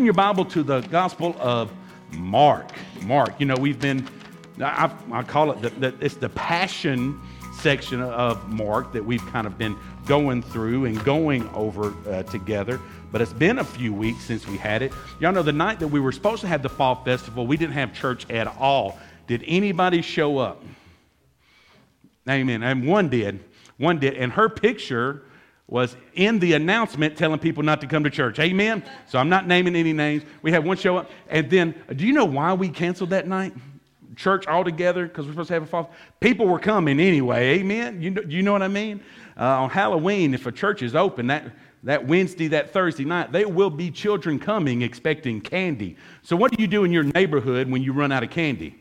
in your Bible to the Gospel of Mark. Mark, you know, we've been, I, I call it, the, the, it's the passion section of Mark that we've kind of been going through and going over uh, together. But it's been a few weeks since we had it. Y'all know the night that we were supposed to have the fall festival, we didn't have church at all. Did anybody show up? Amen. And one did. One did. And her picture was in the announcement telling people not to come to church. Amen. So I'm not naming any names. We had one show up. And then, do you know why we canceled that night? Church altogether because we're supposed to have a fall. People were coming anyway. Amen. You know, you know what I mean? Uh, on Halloween, if a church is open, that that Wednesday, that Thursday night, there will be children coming expecting candy. So, what do you do in your neighborhood when you run out of candy?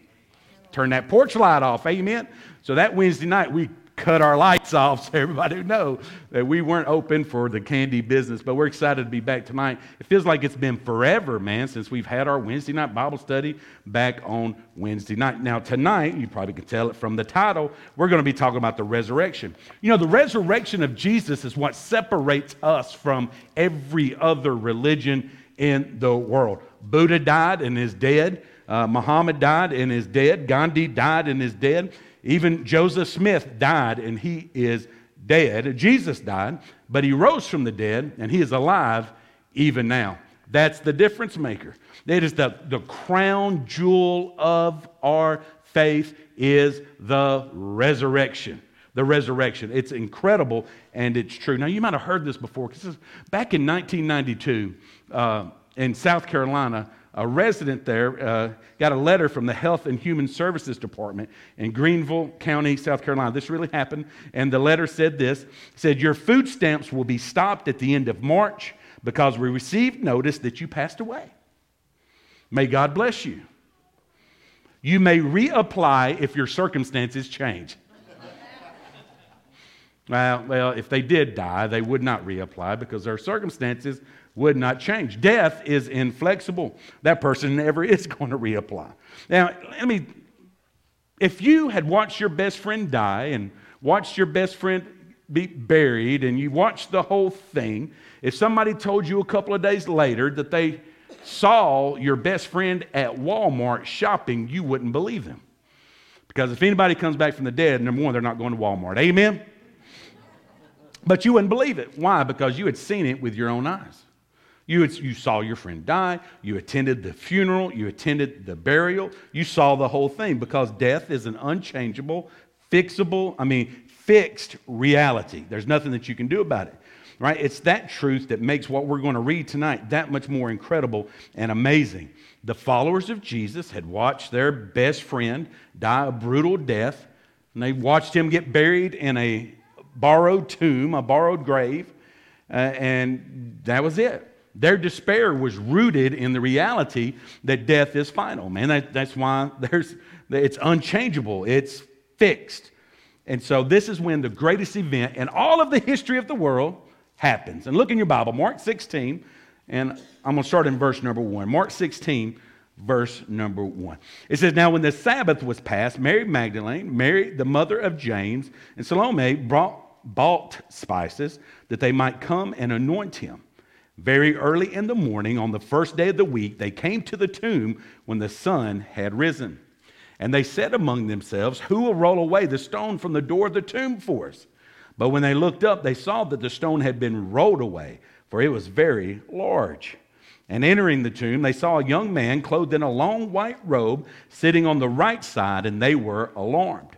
Turn that porch light off. Amen. So, that Wednesday night, we cut our lights off so everybody would know that we weren't open for the candy business. But we're excited to be back tonight. It feels like it's been forever, man, since we've had our Wednesday night Bible study back on Wednesday night. Now, tonight, you probably can tell it from the title, we're going to be talking about the resurrection. You know, the resurrection of Jesus is what separates us from every other religion in the world. Buddha died and is dead. Uh, Muhammad died and is dead. Gandhi died and is dead. Even Joseph Smith died and he is dead. Jesus died, but he rose from the dead and he is alive even now. That's the difference maker. It is the, the crown jewel of our faith is the resurrection. The resurrection. It's incredible and it's true. Now, you might have heard this before because back in 1992 uh, in South Carolina, a resident there uh, got a letter from the Health and Human Services Department in Greenville County, South Carolina. This really happened. And the letter said this said, Your food stamps will be stopped at the end of March because we received notice that you passed away. May God bless you. You may reapply if your circumstances change. Well, well, if they did die, they would not reapply because their circumstances would not change. Death is inflexible. That person never is going to reapply. Now, let me, if you had watched your best friend die and watched your best friend be buried and you watched the whole thing, if somebody told you a couple of days later that they saw your best friend at Walmart shopping, you wouldn't believe them. Because if anybody comes back from the dead, number one, they're not going to Walmart. Amen? But you wouldn't believe it. Why? Because you had seen it with your own eyes. You, you saw your friend die. You attended the funeral. You attended the burial. You saw the whole thing because death is an unchangeable, fixable, I mean, fixed reality. There's nothing that you can do about it, right? It's that truth that makes what we're going to read tonight that much more incredible and amazing. The followers of Jesus had watched their best friend die a brutal death, and they watched him get buried in a borrowed tomb, a borrowed grave, uh, and that was it. Their despair was rooted in the reality that death is final, man. That, that's why there's, it's unchangeable, it's fixed. And so this is when the greatest event in all of the history of the world happens. And look in your Bible, Mark 16, and I'm going to start in verse number 1. Mark 16, verse number 1. It says, Now when the Sabbath was passed, Mary Magdalene, Mary, the mother of James, and Salome brought, bought spices that they might come and anoint him. Very early in the morning, on the first day of the week, they came to the tomb when the sun had risen. And they said among themselves, Who will roll away the stone from the door of the tomb for us? But when they looked up, they saw that the stone had been rolled away, for it was very large. And entering the tomb, they saw a young man clothed in a long white robe sitting on the right side, and they were alarmed.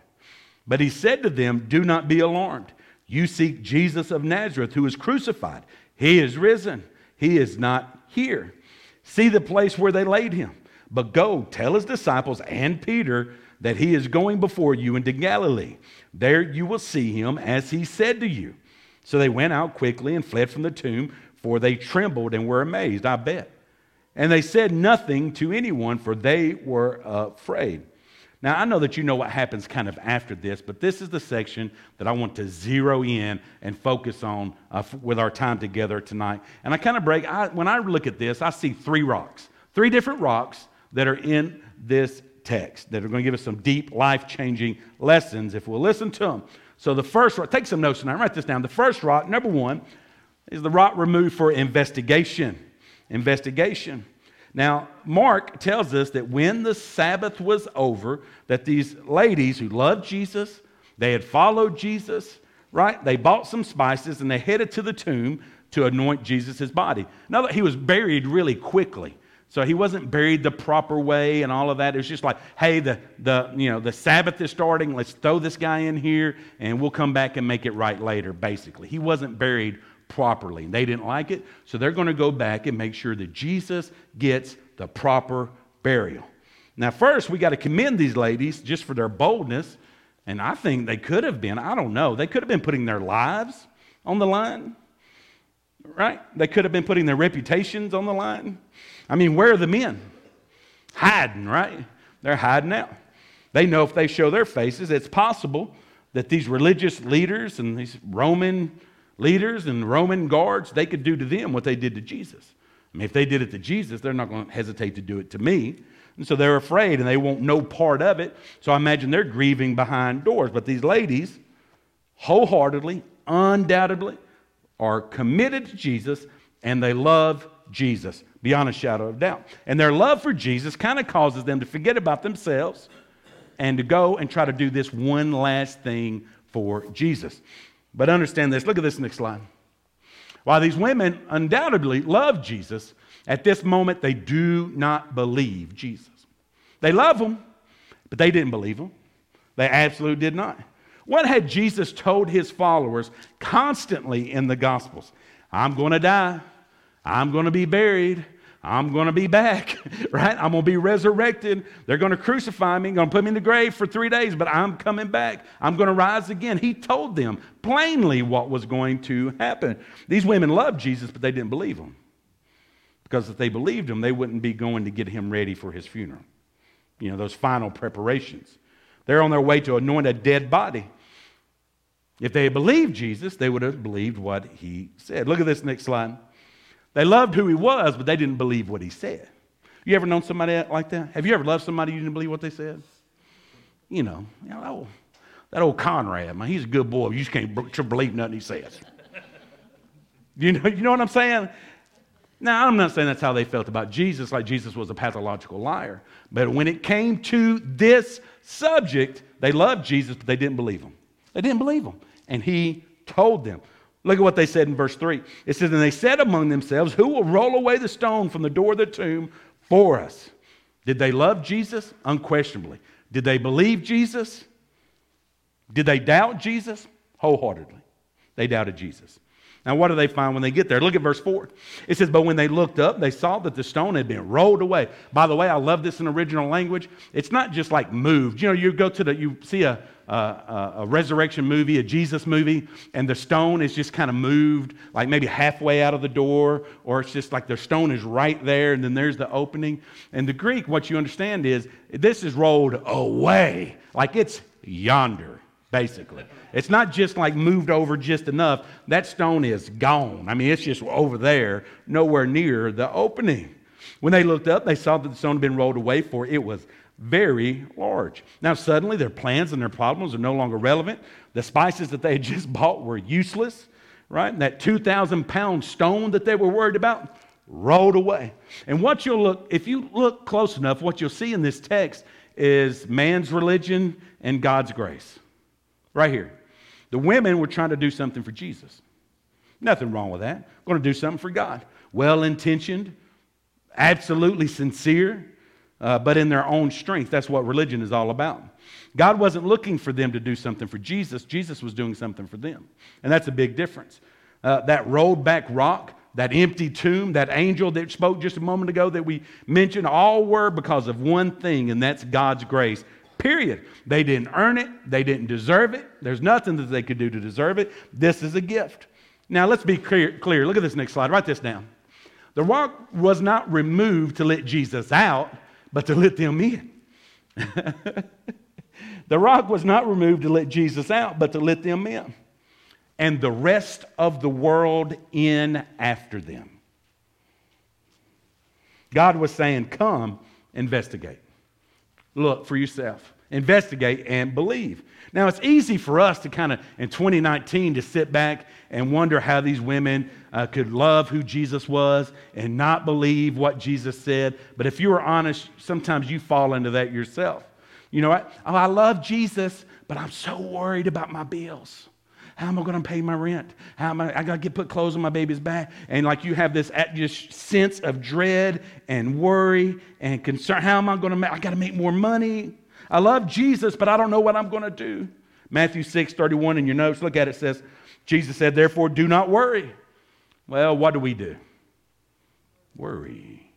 But he said to them, Do not be alarmed. You seek Jesus of Nazareth, who was crucified. He is risen. He is not here. See the place where they laid him. But go tell his disciples and Peter that he is going before you into Galilee. There you will see him as he said to you. So they went out quickly and fled from the tomb, for they trembled and were amazed, I bet. And they said nothing to anyone, for they were afraid. Now, I know that you know what happens kind of after this, but this is the section that I want to zero in and focus on uh, with our time together tonight. And I kind of break, I, when I look at this, I see three rocks, three different rocks that are in this text that are going to give us some deep, life changing lessons if we'll listen to them. So, the first rock, take some notes tonight, write this down. The first rock, number one, is the rock removed for investigation investigation. Now, Mark tells us that when the Sabbath was over, that these ladies who loved Jesus, they had followed Jesus, right? They bought some spices and they headed to the tomb to anoint Jesus' body. Now that he was buried really quickly. So he wasn't buried the proper way and all of that. It was just like, hey, the, the, you know, the Sabbath is starting. Let's throw this guy in here and we'll come back and make it right later, basically. He wasn't buried properly. They didn't like it, so they're going to go back and make sure that Jesus gets the proper burial. Now, first, we got to commend these ladies just for their boldness. And I think they could have been, I don't know, they could have been putting their lives on the line, right? They could have been putting their reputations on the line. I mean, where are the men? Hiding, right? They're hiding out. They know if they show their faces, it's possible that these religious leaders and these Roman leaders and Roman guards, they could do to them what they did to Jesus. I mean, if they did it to Jesus, they're not going to hesitate to do it to me. And so they're afraid and they want no part of it. So I imagine they're grieving behind doors. But these ladies, wholeheartedly, undoubtedly, are committed to Jesus and they love Jesus beyond a shadow of doubt. And their love for Jesus kind of causes them to forget about themselves and to go and try to do this one last thing for Jesus. But understand this. Look at this next slide. While these women undoubtedly love Jesus, at this moment they do not believe Jesus. They love him, but they didn't believe him. They absolutely did not. What had Jesus told his followers constantly in the Gospels? I'm going to die. I'm going to be buried. I'm going to be back, right? I'm going to be resurrected. They're going to crucify me, going to put me in the grave for three days, but I'm coming back. I'm going to rise again. He told them plainly what was going to happen. These women loved Jesus, but they didn't believe him. Because if they believed him, they wouldn't be going to get him ready for his funeral. You know, those final preparations. They're on their way to anoint a dead body. If they had believed Jesus, they would have believed what he said. Look at this next slide. They loved who he was, but they didn't believe what he said. You ever known somebody like that? Have you ever loved somebody you didn't believe what they said? You know, you know that, old, that old Conrad, man, he's a good boy. You just can't believe nothing he says. you, know, you know what I'm saying? Now, I'm not saying that's how they felt about Jesus, like Jesus was a pathological liar. But when it came to this subject, they loved Jesus, but they didn't believe him. They didn't believe him. And he told them. Look at what they said in verse 3. It says, And they said among themselves, Who will roll away the stone from the door of the tomb for us? Did they love Jesus? Unquestionably. Did they believe Jesus? Did they doubt Jesus? Wholeheartedly. They doubted Jesus. Now, what do they find when they get there? Look at verse 4. It says, But when they looked up, they saw that the stone had been rolled away. By the way, I love this in original language. It's not just like moved. You know, you go to the, you see a, a, a resurrection movie, a Jesus movie, and the stone is just kind of moved, like maybe halfway out of the door, or it's just like the stone is right there, and then there's the opening. In the Greek, what you understand is this is rolled away, like it's yonder basically. It's not just like moved over just enough. That stone is gone. I mean, it's just over there, nowhere near the opening. When they looked up, they saw that the stone had been rolled away, for it was very large. Now, suddenly, their plans and their problems are no longer relevant. The spices that they had just bought were useless, right? And that 2,000 pound stone that they were worried about rolled away. And what you'll look, if you look close enough, what you'll see in this text is man's religion and God's grace. Right here. The women were trying to do something for Jesus. Nothing wrong with that. Going to do something for God. Well intentioned, absolutely sincere, uh, but in their own strength. That's what religion is all about. God wasn't looking for them to do something for Jesus, Jesus was doing something for them. And that's a big difference. Uh, that rolled back rock, that empty tomb, that angel that spoke just a moment ago that we mentioned, all were because of one thing, and that's God's grace Period. They didn't earn it, they didn't deserve it. There's nothing that they could do to deserve it. This is a gift. Now, let's be clear. clear. Look at this next slide. Write this down. The rock was not removed to let Jesus out, but to let them in. the rock was not removed to let Jesus out, but to let them in. And the rest of the world in after them. God was saying, Come, investigate. Look for yourself. Investigate, and believe. Now, it's easy for us to kind of, in 2019, to sit back and wonder how these women uh, could love who Jesus was and not believe what Jesus said. But if you are honest, sometimes you fall into that yourself. You know what? Oh, I love Jesus, but I'm so worried about my bills. How am I going to pay my rent? How am I, I got to get put clothes on my baby's back? And like you have this just sense of dread and worry and concern. How am I going to make, I got to make more money. I love Jesus, but I don't know what I'm going to do. Matthew 6, 31 in your notes, look at it, says, Jesus said, therefore do not worry. Well, what do we do? Worry.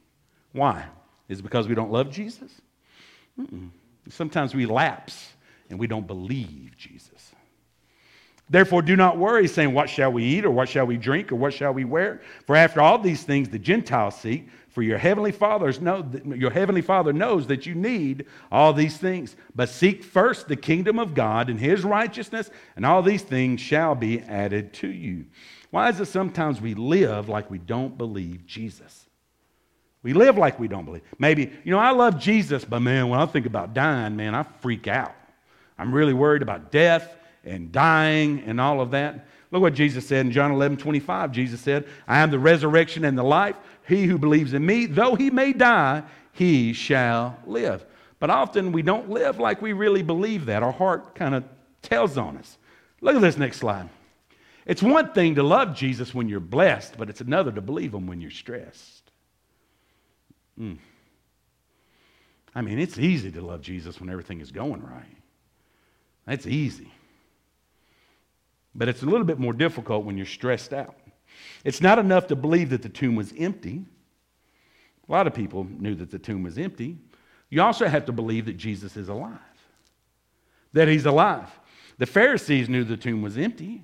Why? Is it because we don't love Jesus? Mm-mm. Sometimes we lapse and we don't believe Jesus. Therefore, do not worry, saying, What shall we eat, or what shall we drink, or what shall we wear? For after all these things the Gentiles seek, for your heavenly fathers know your heavenly Father knows that you need all these things. But seek first the kingdom of God and his righteousness, and all these things shall be added to you. Why is it sometimes we live like we don't believe Jesus? We live like we don't believe. Maybe, you know, I love Jesus, but man, when I think about dying, man, I freak out. I'm really worried about death and dying and all of that. Look what Jesus said in John 11 25. Jesus said, I am the resurrection and the life. He who believes in me, though he may die, he shall live. But often we don't live like we really believe that. Our heart kind of tells on us. Look at this next slide. It's one thing to love Jesus when you're blessed, but it's another to believe him when you're stressed. Mm. I mean, it's easy to love Jesus when everything is going right. That's easy. But it's a little bit more difficult when you're stressed out. It's not enough to believe that the tomb was empty. A lot of people knew that the tomb was empty. You also have to believe that Jesus is alive, that he's alive. The Pharisees knew the tomb was empty.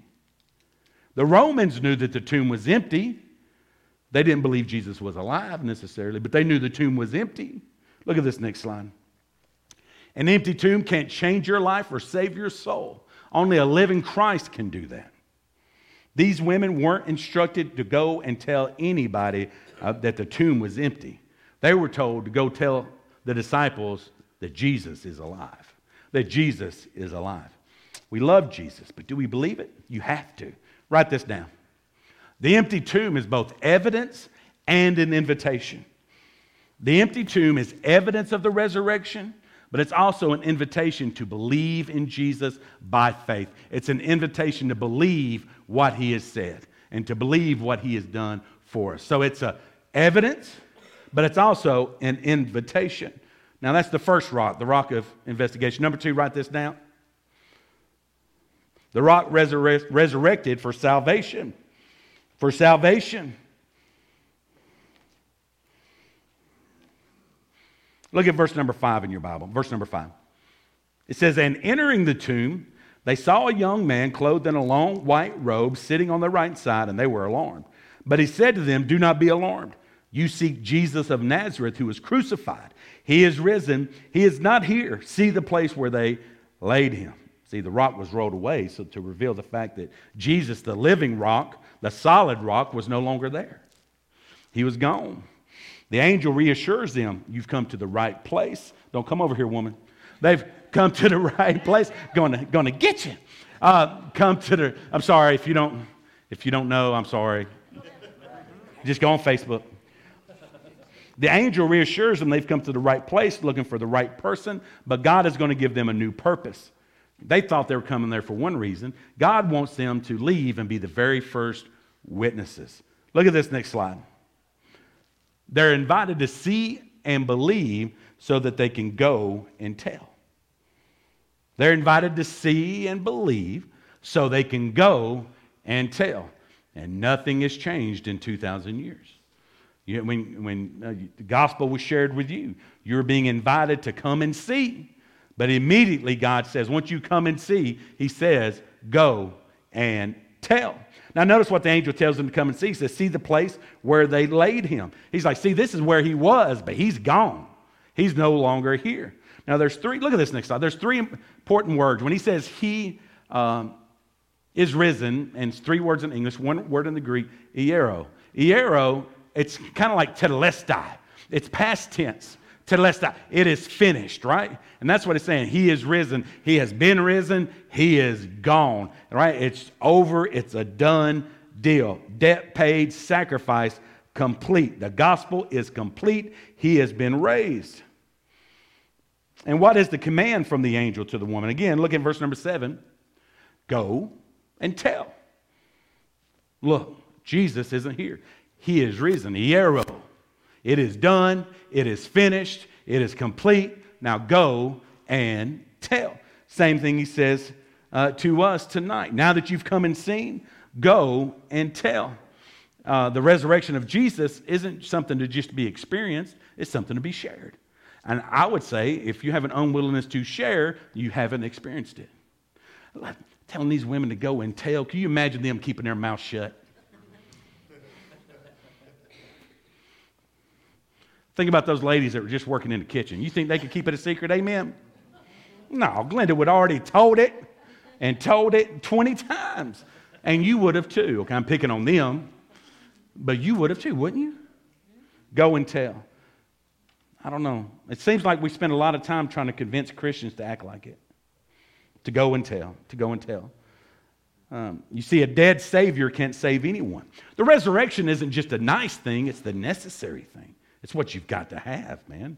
The Romans knew that the tomb was empty. They didn't believe Jesus was alive necessarily, but they knew the tomb was empty. Look at this next slide. An empty tomb can't change your life or save your soul. Only a living Christ can do that. These women weren't instructed to go and tell anybody uh, that the tomb was empty. They were told to go tell the disciples that Jesus is alive, that Jesus is alive. We love Jesus, but do we believe it? You have to. Write this down. The empty tomb is both evidence and an invitation. The empty tomb is evidence of the resurrection, but it's also an invitation to believe in Jesus by faith. It's an invitation to believe what he has said and to believe what he has done for us. So it's a evidence, but it's also an invitation. Now that's the first rock, the rock of investigation. Number two, write this down. The rock resurrected for salvation. For salvation. Look at verse number five in your Bible. Verse number five. It says, And entering the tomb, they saw a young man clothed in a long white robe sitting on the right side, and they were alarmed. But he said to them, Do not be alarmed. You seek Jesus of Nazareth, who was crucified. He is risen. He is not here. See the place where they laid him. See, the rock was rolled away so to reveal the fact that Jesus, the living rock, the solid rock, was no longer there. He was gone. The angel reassures them, You've come to the right place. Don't come over here, woman. They've come to the right place. Going to, going to get you. Uh, come to the, I'm sorry if you don't, if you don't know, I'm sorry. Just go on Facebook. The angel reassures them they've come to the right place looking for the right person, but God is going to give them a new purpose. They thought they were coming there for one reason. God wants them to leave and be the very first witnesses. Look at this next slide. They're invited to see and believe so that they can go and tell. They're invited to see and believe so they can go and tell. And nothing has changed in 2,000 years. When when uh, the gospel was shared with you, you're being invited to come and see. But immediately God says, once you come and see, He says, go and tell. Now, notice what the angel tells them to come and see. He says, See the place where they laid him. He's like, See, this is where he was, but he's gone. He's no longer here. Now, there's three, look at this next slide. There's three important words. When he says he um, is risen, and it's three words in English, one word in the Greek, iero. Iero, it's kind of like tetelestai. It's past tense. It is finished, right? And that's what it's saying. He is risen. He has been risen. He is gone, right? It's over. It's a done deal. Debt paid, sacrifice complete. The gospel is complete. He has been raised. And what is the command from the angel to the woman? Again, look at verse number seven. Go and tell. Look, Jesus isn't here. He is risen. Hiero. It is done. It is finished. It is complete. Now go and tell. Same thing he says uh, to us tonight. Now that you've come and seen, go and tell. Uh, the resurrection of Jesus isn't something to just be experienced, it's something to be shared. And I would say if you have an unwillingness to share, you haven't experienced it. Telling these women to go and tell, can you imagine them keeping their mouth shut? Think about those ladies that were just working in the kitchen. You think they could keep it a secret? Amen? No, Glenda would already told it and told it 20 times. And you would have too. Okay, I'm picking on them. But you would have too, wouldn't you? Go and tell. I don't know. It seems like we spend a lot of time trying to convince Christians to act like it, to go and tell, to go and tell. Um, you see, a dead Savior can't save anyone. The resurrection isn't just a nice thing, it's the necessary thing. It's what you've got to have, man.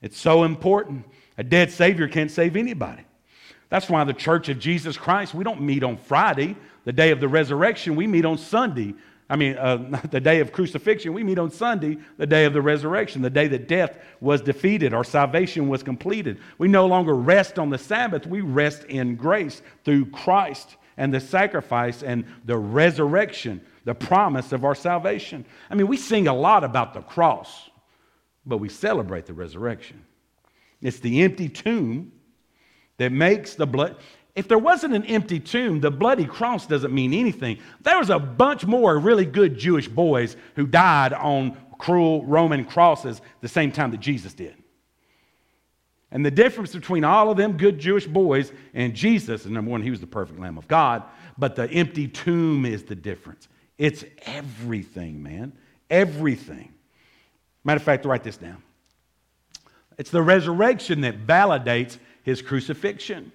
It's so important. A dead Savior can't save anybody. That's why the Church of Jesus Christ, we don't meet on Friday, the day of the resurrection. We meet on Sunday, I mean, uh, the day of crucifixion, we meet on Sunday, the day of the resurrection, the day that death was defeated, our salvation was completed. We no longer rest on the Sabbath, we rest in grace through Christ and the sacrifice and the resurrection, the promise of our salvation. I mean, we sing a lot about the cross, but we celebrate the resurrection. It's the empty tomb that makes the blood. If there wasn't an empty tomb, the bloody cross doesn't mean anything. There was a bunch more really good Jewish boys who died on cruel Roman crosses the same time that Jesus did. And the difference between all of them good Jewish boys and Jesus is number one, he was the perfect Lamb of God, but the empty tomb is the difference. It's everything, man. Everything. Matter of fact, write this down. It's the resurrection that validates his crucifixion.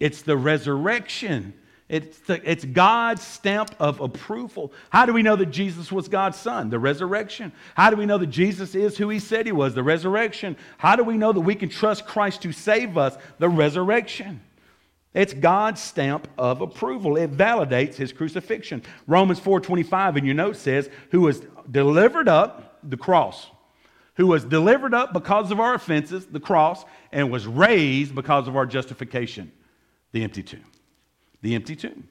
It's the resurrection. It's, the, it's God's stamp of approval. How do we know that Jesus was God's son? The resurrection. How do we know that Jesus is who he said he was? The resurrection. How do we know that we can trust Christ to save us? The resurrection. It's God's stamp of approval. It validates his crucifixion. Romans 4:25 in your note says, "Who was delivered up the cross, who was delivered up because of our offenses, the cross, and was raised because of our justification." The empty tomb. The empty tomb.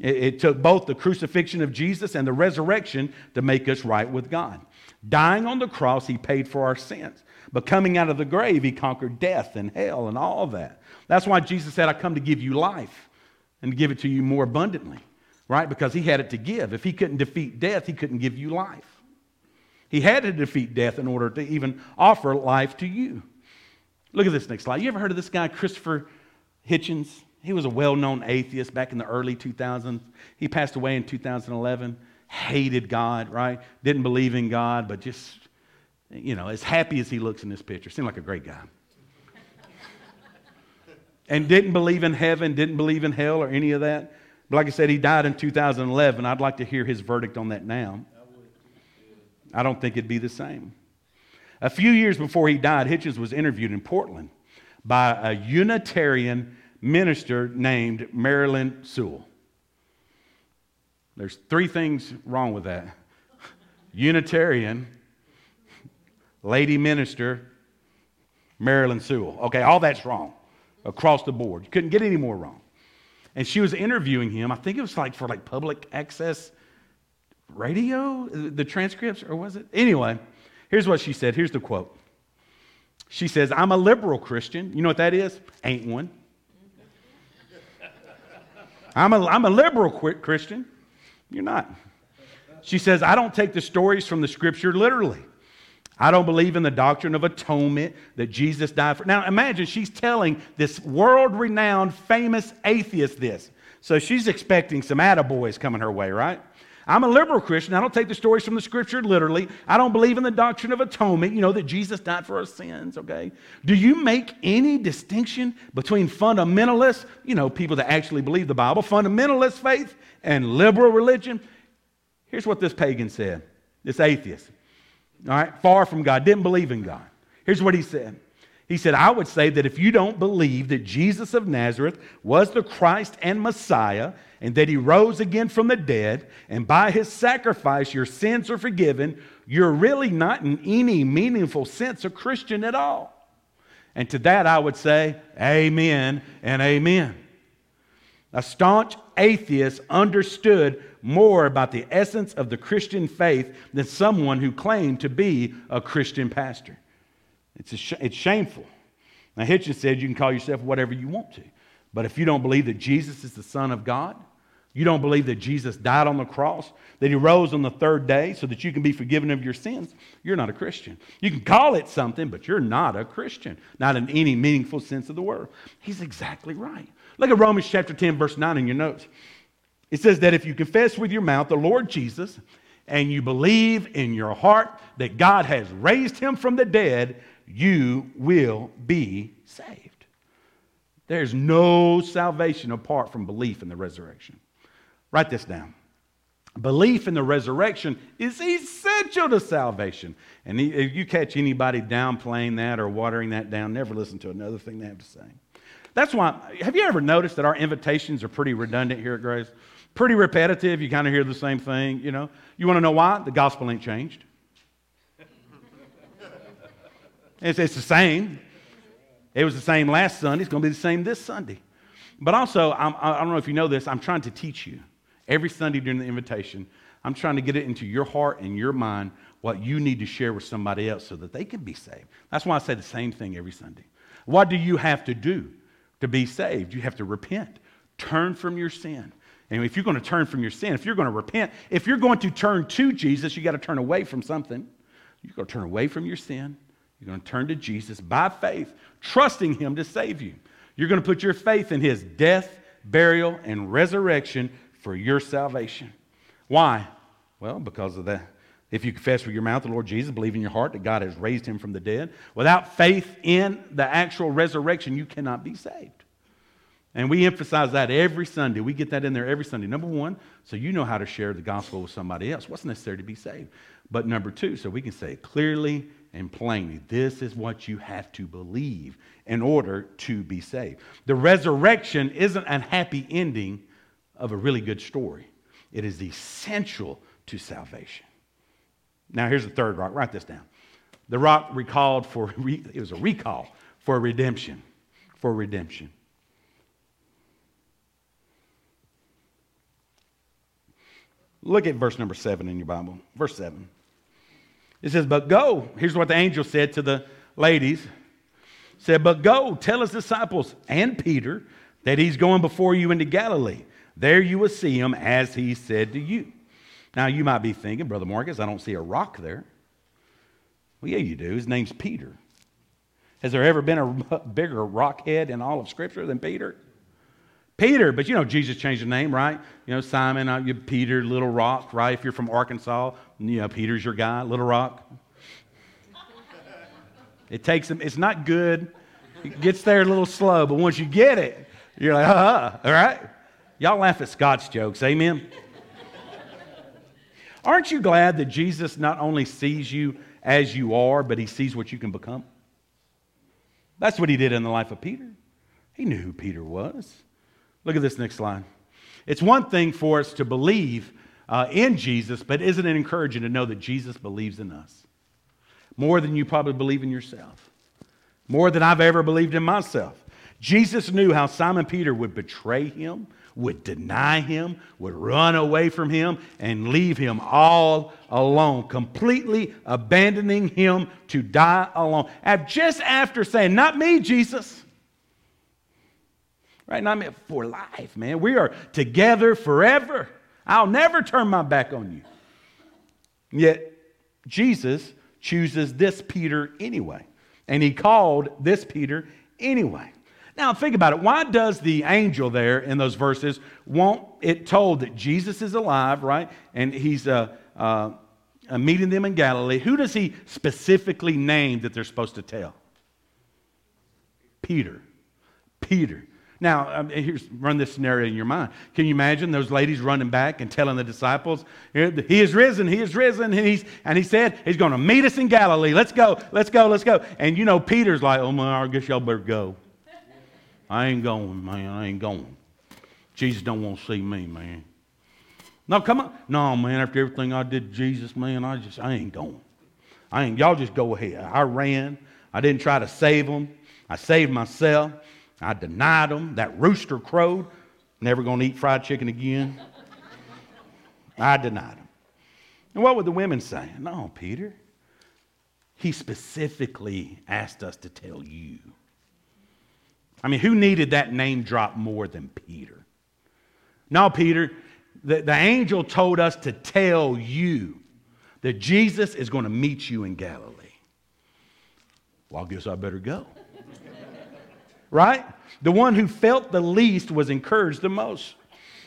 It, it took both the crucifixion of Jesus and the resurrection to make us right with God. Dying on the cross, he paid for our sins. But coming out of the grave, he conquered death and hell and all that. That's why Jesus said, I come to give you life and to give it to you more abundantly, right? Because he had it to give. If he couldn't defeat death, he couldn't give you life. He had to defeat death in order to even offer life to you. Look at this next slide. You ever heard of this guy, Christopher Hitchens, he was a well known atheist back in the early 2000s. He passed away in 2011. Hated God, right? Didn't believe in God, but just, you know, as happy as he looks in this picture. Seemed like a great guy. And didn't believe in heaven, didn't believe in hell or any of that. But like I said, he died in 2011. I'd like to hear his verdict on that now. I don't think it'd be the same. A few years before he died, Hitchens was interviewed in Portland by a Unitarian minister named Marilyn Sewell. There's three things wrong with that Unitarian, lady minister, Marilyn Sewell. Okay, all that's wrong across the board. You couldn't get any more wrong. And she was interviewing him. I think it was like for like public access radio, the transcripts, or was it? Anyway, here's what she said. Here's the quote. She says, I'm a liberal Christian. You know what that is? Ain't one. I'm a, I'm a liberal Christian. You're not. She says, I don't take the stories from the scripture literally. I don't believe in the doctrine of atonement that Jesus died for. Now imagine she's telling this world renowned, famous atheist this. So she's expecting some attaboys coming her way, right? I'm a liberal Christian. I don't take the stories from the scripture literally. I don't believe in the doctrine of atonement, you know, that Jesus died for our sins, okay? Do you make any distinction between fundamentalists, you know, people that actually believe the Bible, fundamentalist faith, and liberal religion? Here's what this pagan said this atheist, all right, far from God, didn't believe in God. Here's what he said. He said, I would say that if you don't believe that Jesus of Nazareth was the Christ and Messiah, and that he rose again from the dead, and by his sacrifice your sins are forgiven, you're really not in any meaningful sense a Christian at all. And to that I would say, Amen and Amen. A staunch atheist understood more about the essence of the Christian faith than someone who claimed to be a Christian pastor. It's, sh- it's shameful. Now, Hitchens said you can call yourself whatever you want to. But if you don't believe that Jesus is the Son of God, you don't believe that Jesus died on the cross, that he rose on the third day so that you can be forgiven of your sins, you're not a Christian. You can call it something, but you're not a Christian, not in any meaningful sense of the word. He's exactly right. Look at Romans chapter 10, verse 9 in your notes. It says that if you confess with your mouth the Lord Jesus and you believe in your heart that God has raised him from the dead, you will be saved. There's no salvation apart from belief in the resurrection. Write this down. Belief in the resurrection is essential to salvation. And if you catch anybody downplaying that or watering that down, never listen to another thing they have to say. That's why, have you ever noticed that our invitations are pretty redundant here at Grace? Pretty repetitive. You kind of hear the same thing, you know? You want to know why? The gospel ain't changed. It's, it's the same. It was the same last Sunday. It's going to be the same this Sunday. But also, I'm, I don't know if you know this, I'm trying to teach you. Every Sunday during the invitation, I'm trying to get it into your heart and your mind what you need to share with somebody else so that they can be saved. That's why I say the same thing every Sunday. What do you have to do to be saved? You have to repent, turn from your sin. And if you're going to turn from your sin, if you're going to repent, if you're going to turn to Jesus, you got to turn away from something. You've got to turn away from your sin you're going to turn to Jesus by faith, trusting Him to save you. You're going to put your faith in His death, burial, and resurrection for your salvation. Why? Well, because of that. If you confess with your mouth the Lord Jesus, believe in your heart that God has raised him from the dead, without faith in the actual resurrection, you cannot be saved. And we emphasize that every Sunday. We get that in there every Sunday. Number one, so you know how to share the gospel with somebody else. What's necessary to be saved? But number two, so we can say clearly and plainly. This is what you have to believe in order to be saved. The resurrection isn't a happy ending of a really good story, it is essential to salvation. Now, here's the third rock. Write this down. The rock recalled for, it was a recall for redemption. For redemption. Look at verse number seven in your Bible. Verse seven. It says, But go. Here's what the angel said to the ladies. Said, But go, tell his disciples and Peter that he's going before you into Galilee. There you will see him as he said to you. Now you might be thinking, Brother Marcus, I don't see a rock there. Well, yeah, you do. His name's Peter. Has there ever been a bigger rock head in all of Scripture than Peter? Peter, but you know, Jesus changed the name, right? You know, Simon, uh, you Peter, Little Rock, right? If you're from Arkansas, you know, Peter's your guy, Little Rock. It takes him, it's not good. It gets there a little slow, but once you get it, you're like, ah, all right? Y'all laugh at Scott's jokes, amen? Aren't you glad that Jesus not only sees you as you are, but he sees what you can become? That's what he did in the life of Peter. He knew who Peter was. Look at this next line. It's one thing for us to believe uh, in Jesus, but isn't it encouraging to know that Jesus believes in us? More than you probably believe in yourself, more than I've ever believed in myself. Jesus knew how Simon Peter would betray him, would deny him, would run away from him, and leave him all alone, completely abandoning him to die alone. Just after saying, Not me, Jesus. Right? Not meant for life, man. We are together forever. I'll never turn my back on you. Yet, Jesus chooses this Peter anyway. And he called this Peter anyway. Now, think about it. Why does the angel there in those verses want it told that Jesus is alive, right? And he's uh, uh, uh, meeting them in Galilee. Who does he specifically name that they're supposed to tell? Peter. Peter. Now, um, here's run this scenario in your mind. Can you imagine those ladies running back and telling the disciples, "He is risen, he is risen," and he's and he said he's going to meet us in Galilee. Let's go, let's go, let's go. And you know, Peter's like, "Oh my, I guess y'all better go. I ain't going, man. I ain't going. Jesus don't want to see me, man. No, come on. No, man. After everything I did to Jesus, man, I just I ain't going. I ain't. Y'all just go ahead. I ran. I didn't try to save them. I saved myself. I denied them. That rooster crowed. Never going to eat fried chicken again. I denied them. And what would the women say? No, Peter. He specifically asked us to tell you. I mean, who needed that name drop more than Peter? No, Peter, the, the angel told us to tell you that Jesus is going to meet you in Galilee. Well, I guess I better go right? The one who felt the least was encouraged the most.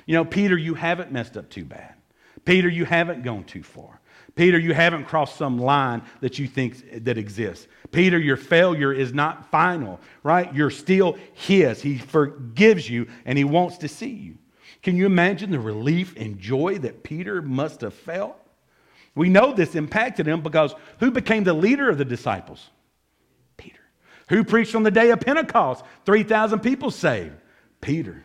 You know, Peter, you haven't messed up too bad. Peter, you haven't gone too far. Peter, you haven't crossed some line that you think that exists. Peter, your failure is not final, right? You're still his. He forgives you and he wants to see you. Can you imagine the relief and joy that Peter must have felt? We know this impacted him because who became the leader of the disciples? Who preached on the day of Pentecost? 3,000 people saved. Peter.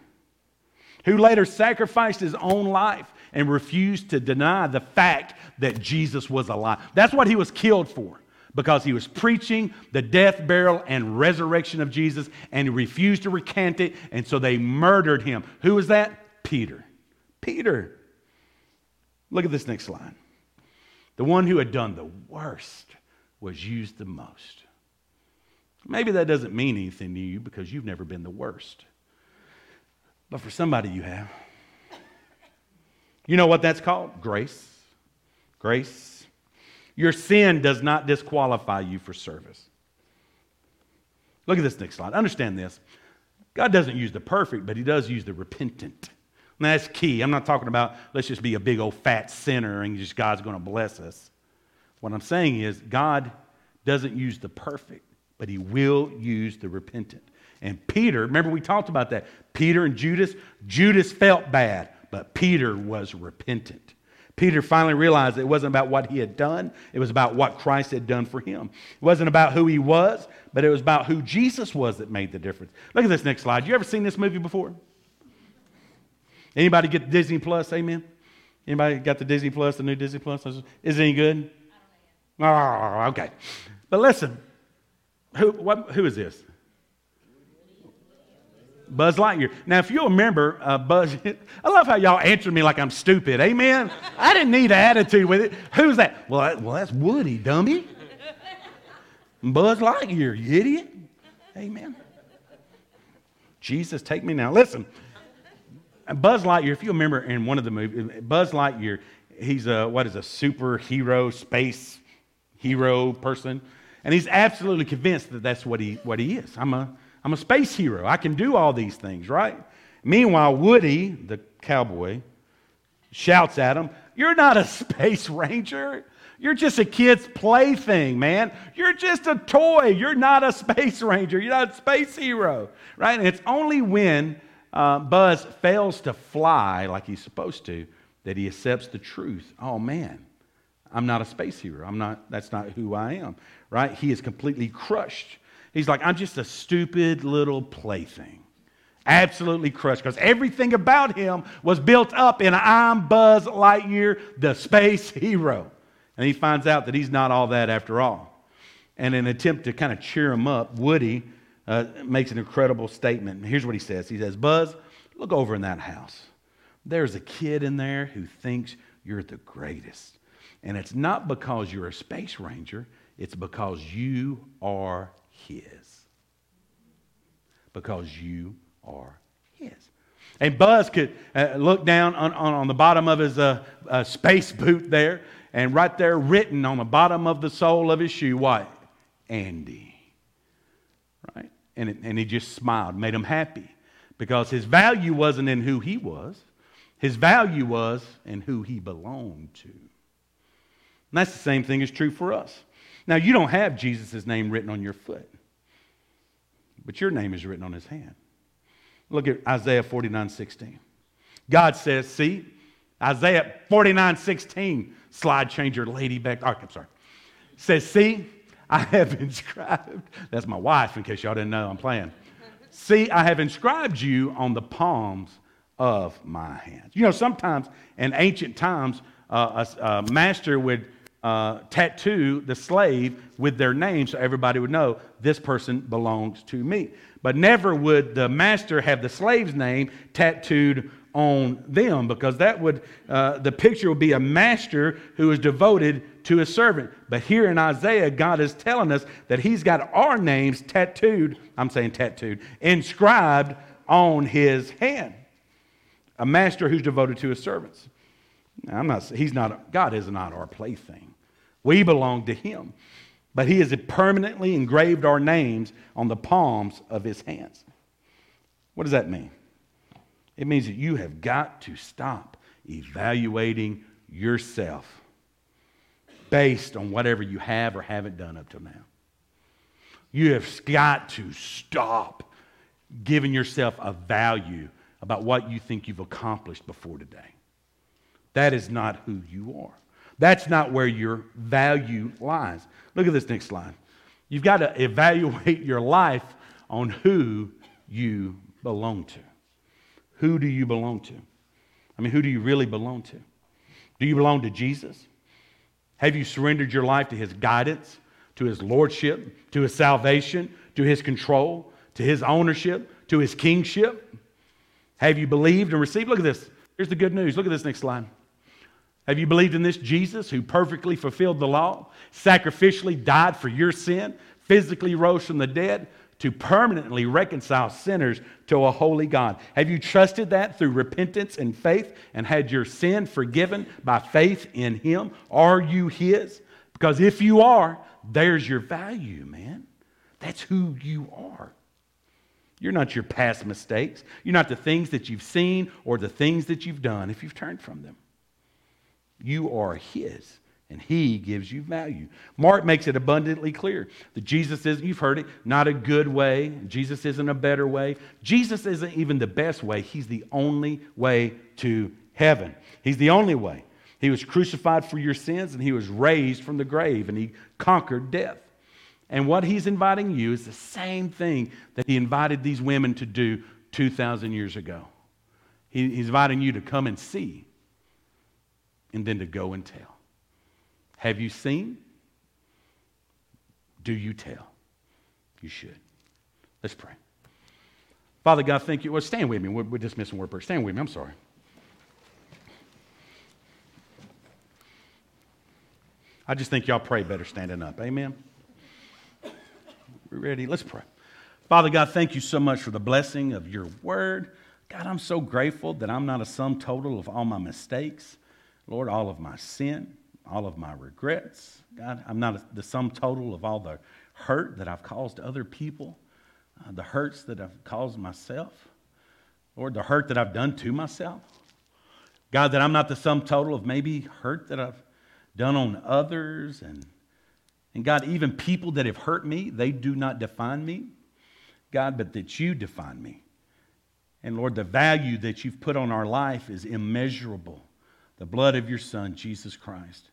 Who later sacrificed his own life and refused to deny the fact that Jesus was alive. That's what he was killed for because he was preaching the death, burial, and resurrection of Jesus and he refused to recant it, and so they murdered him. Who was that? Peter. Peter. Look at this next line. The one who had done the worst was used the most. Maybe that doesn't mean anything to you because you've never been the worst. But for somebody, you have. You know what that's called? Grace. Grace. Your sin does not disqualify you for service. Look at this next slide. Understand this. God doesn't use the perfect, but He does use the repentant. And that's key. I'm not talking about let's just be a big old fat sinner and just God's going to bless us. What I'm saying is, God doesn't use the perfect, but he will use the repentant. And Peter, remember we talked about that. Peter and Judas, Judas felt bad, but Peter was repentant. Peter finally realized it wasn't about what he had done, it was about what Christ had done for him. It wasn't about who he was, but it was about who Jesus was that made the difference. Look at this next slide. You ever seen this movie before? Anybody get Disney Plus? Amen. Anybody got the Disney Plus, the new Disney Plus? Is it any good? Oh, okay. But listen, who, what, who is this? Buzz Lightyear. Now, if you'll remember, uh, Buzz, I love how y'all answer me like I'm stupid. Amen. I didn't need an attitude with it. Who's that? Well, that, well, that's Woody, dummy. Buzz Lightyear, you idiot. Amen. Jesus, take me now. Listen, Buzz Lightyear. If you remember in one of the movies, Buzz Lightyear, he's a what is a superhero, space hero person. And he's absolutely convinced that that's what he, what he is. I'm a, I'm a space hero. I can do all these things, right? Meanwhile, Woody, the cowboy, shouts at him, You're not a space ranger. You're just a kid's plaything, man. You're just a toy. You're not a space ranger. You're not a space hero, right? And it's only when uh, Buzz fails to fly like he's supposed to that he accepts the truth. Oh, man, I'm not a space hero. I'm not, that's not who I am, right? He is completely crushed. He's like, I'm just a stupid little plaything. Absolutely crushed because everything about him was built up in I'm Buzz Lightyear, the space hero. And he finds out that he's not all that after all. And in an attempt to kind of cheer him up, Woody uh, makes an incredible statement. Here's what he says He says, Buzz, look over in that house. There's a kid in there who thinks you're the greatest. And it's not because you're a space ranger, it's because you are His. Because you are His. And Buzz could uh, look down on, on, on, the bottom of his uh, uh, space boot there, and right there written on the bottom of the sole of his shoe, what? Andy. Right? And, it, and he just smiled, made him happy because his value wasn't in who he was, his value was in who he belonged to. And that's the same thing is true for us. Now, you don't have Jesus' name written on your foot, but your name is written on his hand. Look at Isaiah 49 16. God says, see, Isaiah 49 16, slide changer lady back. Oh, I'm sorry. Says, see, I have inscribed, that's my wife in case y'all didn't know I'm playing. See, I have inscribed you on the palms of my hands. You know, sometimes in ancient times, uh, a, a, master would uh, tattoo the slave with their name so everybody would know this person belongs to me. But never would the master have the slave's name tattooed on them because that would, uh, the picture would be a master who is devoted to a servant. But here in Isaiah, God is telling us that He's got our names tattooed, I'm saying tattooed, inscribed on His hand. A master who's devoted to His servants. Now, I'm not, he's not, God is not our plaything. We belong to Him. But He has permanently engraved our names on the palms of His hands. What does that mean? It means that you have got to stop evaluating yourself based on whatever you have or haven't done up till now. You have got to stop giving yourself a value about what you think you've accomplished before today. That is not who you are. That's not where your value lies. Look at this next slide. You've got to evaluate your life on who you belong to. Who do you belong to? I mean, who do you really belong to? Do you belong to Jesus? Have you surrendered your life to his guidance, to his lordship, to his salvation, to his control, to his ownership, to his kingship? Have you believed and received? Look at this. Here's the good news. Look at this next slide. Have you believed in this Jesus who perfectly fulfilled the law, sacrificially died for your sin, physically rose from the dead, to permanently reconcile sinners to a holy God. Have you trusted that through repentance and faith and had your sin forgiven by faith in Him? Are you His? Because if you are, there's your value, man. That's who you are. You're not your past mistakes. You're not the things that you've seen or the things that you've done if you've turned from them. You are His and he gives you value. Mark makes it abundantly clear that Jesus isn't, you've heard it, not a good way. Jesus isn't a better way. Jesus isn't even the best way. He's the only way to heaven. He's the only way. He was crucified for your sins and he was raised from the grave and he conquered death. And what he's inviting you is the same thing that he invited these women to do 2,000 years ago. He, he's inviting you to come and see and then to go and tell. Have you seen? Do you tell? You should. Let's pray. Father God, thank you. Well, stand with me. We're, we're dismissing word prayer. Stand with me. I'm sorry. I just think y'all pray better standing up. Amen. We're ready? Let's pray. Father God, thank you so much for the blessing of your word. God, I'm so grateful that I'm not a sum total of all my mistakes, Lord, all of my sin all of my regrets. God, I'm not the sum total of all the hurt that I've caused other people, uh, the hurts that I've caused myself, or the hurt that I've done to myself. God, that I'm not the sum total of maybe hurt that I've done on others. And, and God, even people that have hurt me, they do not define me. God, but that you define me. And Lord, the value that you've put on our life is immeasurable. The blood of your Son, Jesus Christ.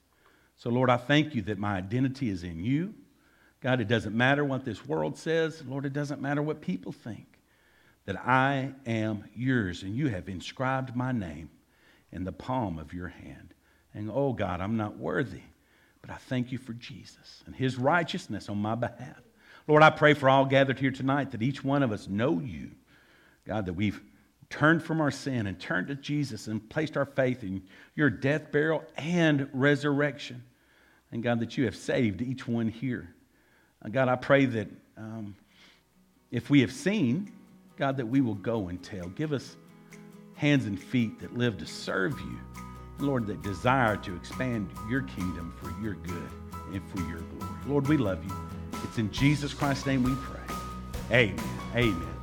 So, Lord, I thank you that my identity is in you. God, it doesn't matter what this world says. Lord, it doesn't matter what people think. That I am yours, and you have inscribed my name in the palm of your hand. And oh, God, I'm not worthy, but I thank you for Jesus and his righteousness on my behalf. Lord, I pray for all gathered here tonight that each one of us know you. God, that we've turned from our sin and turned to Jesus and placed our faith in your death, burial, and resurrection. And God, that you have saved each one here. Uh, God, I pray that um, if we have seen, God, that we will go and tell. Give us hands and feet that live to serve you. Lord, that desire to expand your kingdom for your good and for your glory. Lord, we love you. It's in Jesus Christ's name we pray. Amen. Amen.